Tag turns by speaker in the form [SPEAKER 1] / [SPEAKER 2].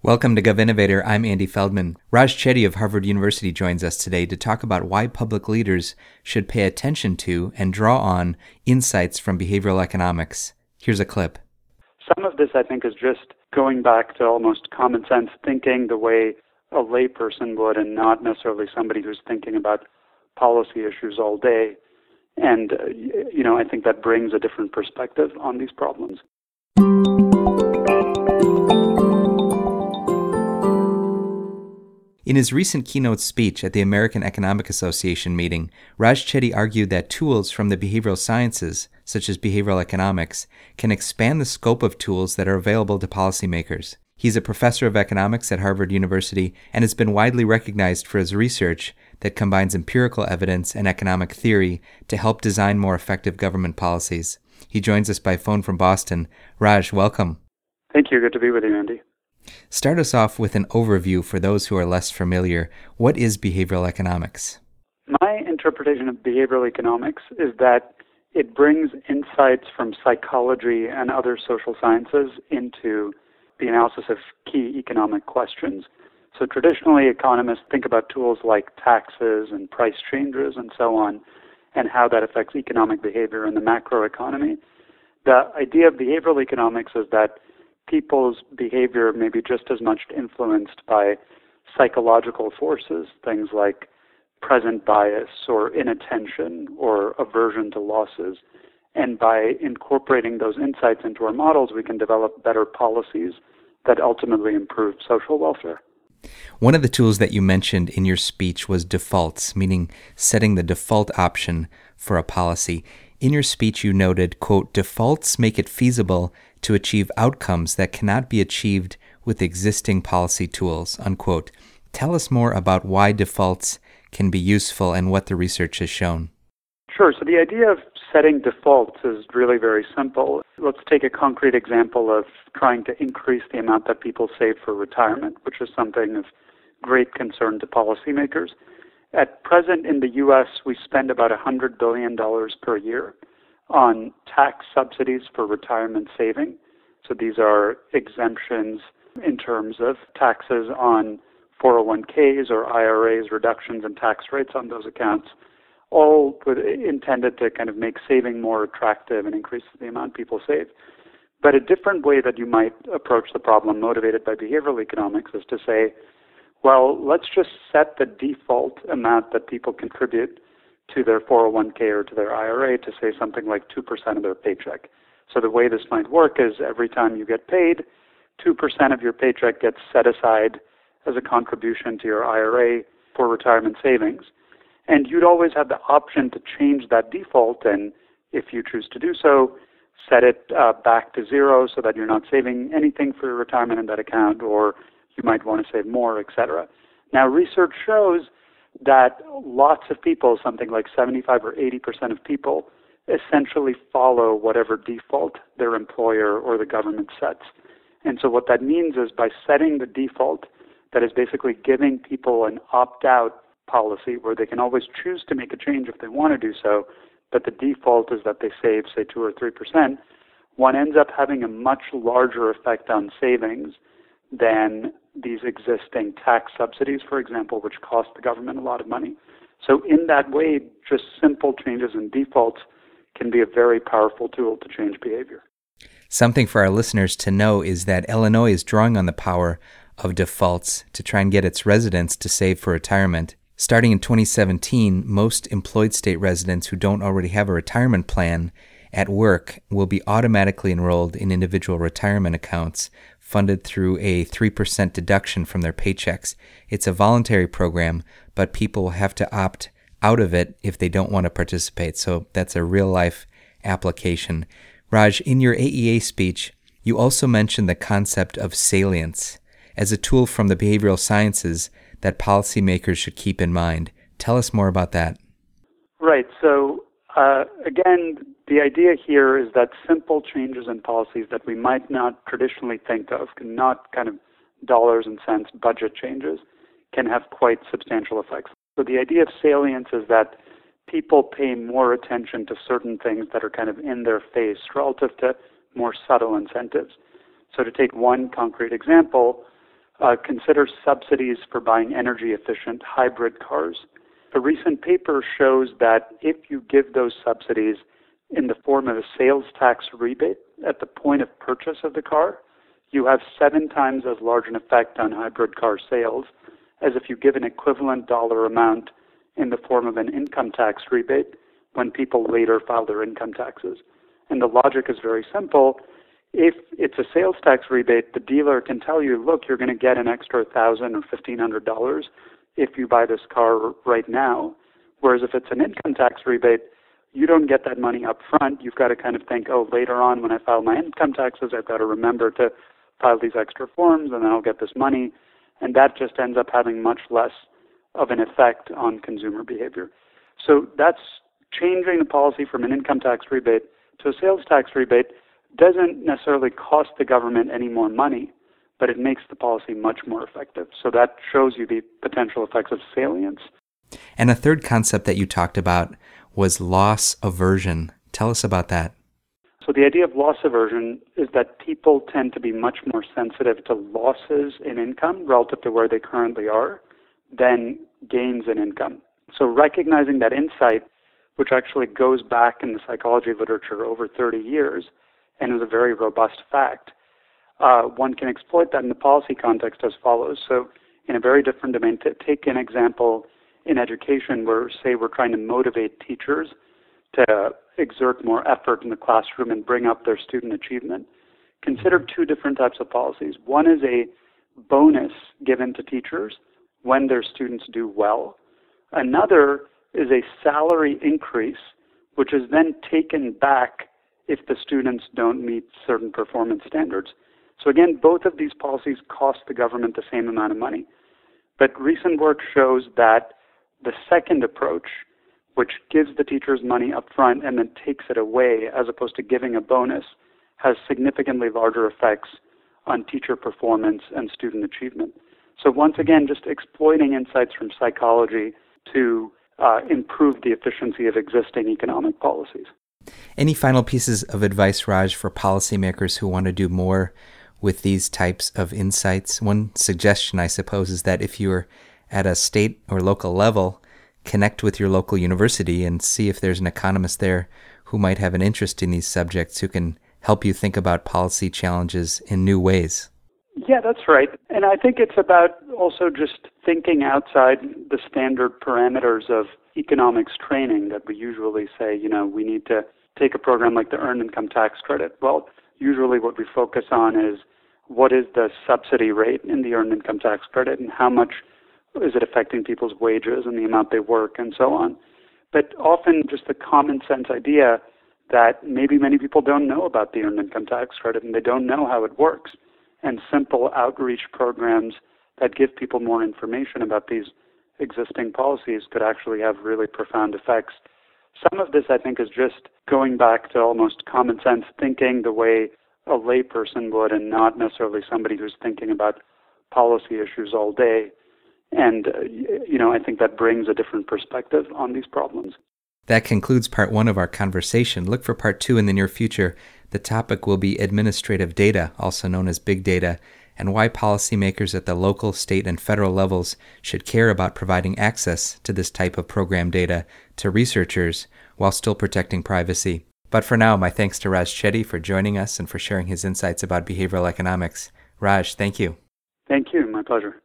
[SPEAKER 1] Welcome to GovInnovator. I'm Andy Feldman. Raj Chetty of Harvard University joins us today to talk about why public leaders should pay attention to and draw on insights from behavioral economics. Here's a clip.
[SPEAKER 2] Some of this, I think, is just going back to almost common sense thinking the way a layperson would and not necessarily somebody who's thinking about policy issues all day. And, uh, you know, I think that brings a different perspective on these problems.
[SPEAKER 1] In his recent keynote speech at the American Economic Association meeting, Raj Chetty argued that tools from the behavioral sciences, such as behavioral economics, can expand the scope of tools that are available to policymakers. He's a professor of economics at Harvard University and has been widely recognized for his research that combines empirical evidence and economic theory to help design more effective government policies. He joins us by phone from Boston. Raj, welcome.
[SPEAKER 2] Thank you. Good to be with you, Andy.
[SPEAKER 1] Start us off with an overview for those who are less familiar. What is behavioral economics?
[SPEAKER 2] My interpretation of behavioral economics is that it brings insights from psychology and other social sciences into the analysis of key economic questions. So traditionally, economists think about tools like taxes and price changes and so on, and how that affects economic behavior in the macroeconomy. The idea of behavioral economics is that people's behavior may be just as much influenced by psychological forces, things like present bias or inattention or aversion to losses. And by incorporating those insights into our models, we can develop better policies that ultimately improve social welfare.
[SPEAKER 1] One of the tools that you mentioned in your speech was defaults, meaning setting the default option for a policy. In your speech, you noted, quote, defaults make it feasible to achieve outcomes that cannot be achieved with existing policy tools, unquote. Tell us more about why defaults can be useful and what the research has shown.
[SPEAKER 2] Sure. So the idea of setting defaults is really very simple. Let's take a concrete example of trying to increase the amount that people save for retirement, which is something of great concern to policymakers. At present in the U.S., we spend about $100 billion per year on tax subsidies for retirement saving. So these are exemptions in terms of taxes on 401ks or IRAs, reductions in tax rates on those accounts, all intended to kind of make saving more attractive and increase the amount people save. But a different way that you might approach the problem, motivated by behavioral economics, is to say, well, let's just set the default amount that people contribute to their 401k or to their IRA to say something like 2% of their paycheck. So the way this might work is every time you get paid, 2% of your paycheck gets set aside as a contribution to your IRA for retirement savings. And you'd always have the option to change that default, and if you choose to do so, set it uh, back to zero so that you're not saving anything for your retirement in that account, or you might want to save more, etc. Now, research shows that lots of people, something like 75 or 80 percent of people, essentially follow whatever default their employer or the government sets. And so what that means is by setting the default, that is basically giving people an opt-out policy where they can always choose to make a change if they want to do so, but the default is that they save, say, 2 or 3 percent, one ends up having a much larger effect on savings than these existing tax subsidies, for example, which cost the government a lot of money. So, in that way, just simple changes in defaults can be a very powerful tool to change behavior.
[SPEAKER 1] Something for our listeners to know is that Illinois is drawing on the power of defaults to try and get its residents to save for retirement. Starting in 2017, most employed state residents who don't already have a retirement plan at work will be automatically enrolled in individual retirement accounts funded through a 3% deduction from their paychecks. It's a voluntary program, but people have to opt out of it if they don't want to participate. So that's a real life application. Raj, in your AEA speech, you also mentioned the concept of salience as a tool from the behavioral sciences that policymakers should keep in mind. Tell us more about that.
[SPEAKER 2] Right. So, uh, again, the idea here is that simple changes in policies that we might not traditionally think of, not kind of dollars and cents budget changes, can have quite substantial effects. So the idea of salience is that people pay more attention to certain things that are kind of in their face relative to more subtle incentives. So to take one concrete example, uh, consider subsidies for buying energy efficient hybrid cars. A recent paper shows that if you give those subsidies in the form of a sales tax rebate at the point of purchase of the car, you have seven times as large an effect on hybrid car sales as if you give an equivalent dollar amount in the form of an income tax rebate when people later file their income taxes. And the logic is very simple. If it's a sales tax rebate, the dealer can tell you, look, you're going to get an extra thousand or fifteen hundred dollars if you buy this car right now. Whereas if it's an income tax rebate, you don't get that money up front. You've got to kind of think, oh, later on when I file my income taxes, I've got to remember to file these extra forms and then I'll get this money. And that just ends up having much less of an effect on consumer behavior. So that's changing the policy from an income tax rebate to a sales tax rebate doesn't necessarily cost the government any more money, but it makes the policy much more effective. So that shows you the potential effects of salience.
[SPEAKER 1] And a third concept that you talked about was loss aversion. Tell us about that.
[SPEAKER 2] So the idea of loss aversion is that people tend to be much more sensitive to losses in income relative to where they currently are than gains in income. So recognizing that insight, which actually goes back in the psychology literature over 30 years and is a very robust fact, uh, one can exploit that in the policy context as follows. So in a very different domain, t- take an example in education where, say, we're trying to motivate teachers to exert more effort in the classroom and bring up their student achievement. Consider two different types of policies. One is a bonus given to teachers when their students do well. Another is a salary increase, which is then taken back if the students don't meet certain performance standards. So again, both of these policies cost the government the same amount of money. But recent work shows that the second approach, which gives the teachers money up front and then takes it away as opposed to giving a bonus, has significantly larger effects on teacher performance and student achievement. So once again, just exploiting insights from psychology to uh, improve the efficiency of existing economic policies.
[SPEAKER 1] Any final pieces of advice, Raj, for policymakers who want to do more with these types of insights? One suggestion, I suppose, is that if you're at a state or local level, connect with your local university and see if there's an economist there who might have an interest in these subjects who can help you think about policy challenges in new ways.
[SPEAKER 2] Yeah, that's right. And I think it's about also just thinking outside the standard parameters of economics training that we usually say, you know, we need to take a program like the Earned Income Tax Credit. Well, usually what we focus on is what is the subsidy rate in the Earned Income Tax Credit and how much is it affecting people's wages and the amount they work and so on. But often just the common sense idea that maybe many people don't know about the Earned Income Tax Credit and they don't know how it works and simple outreach programs that give people more information about these existing policies could actually have really profound effects. Some of this, I think, is just going back to almost common sense thinking the way a layperson would and not necessarily somebody who's thinking about policy issues all day. And, uh, you know, I think that brings a different perspective on these problems.
[SPEAKER 1] That concludes part one of our conversation. Look for part two in the near future. The topic will be administrative data, also known as big data, and why policymakers at the local, state, and federal levels should care about providing access to this type of program data to researchers while still protecting privacy. But for now, my thanks to Raj Chetty for joining us and for sharing his insights about behavioral economics. Raj, thank you.
[SPEAKER 2] Thank you. My pleasure.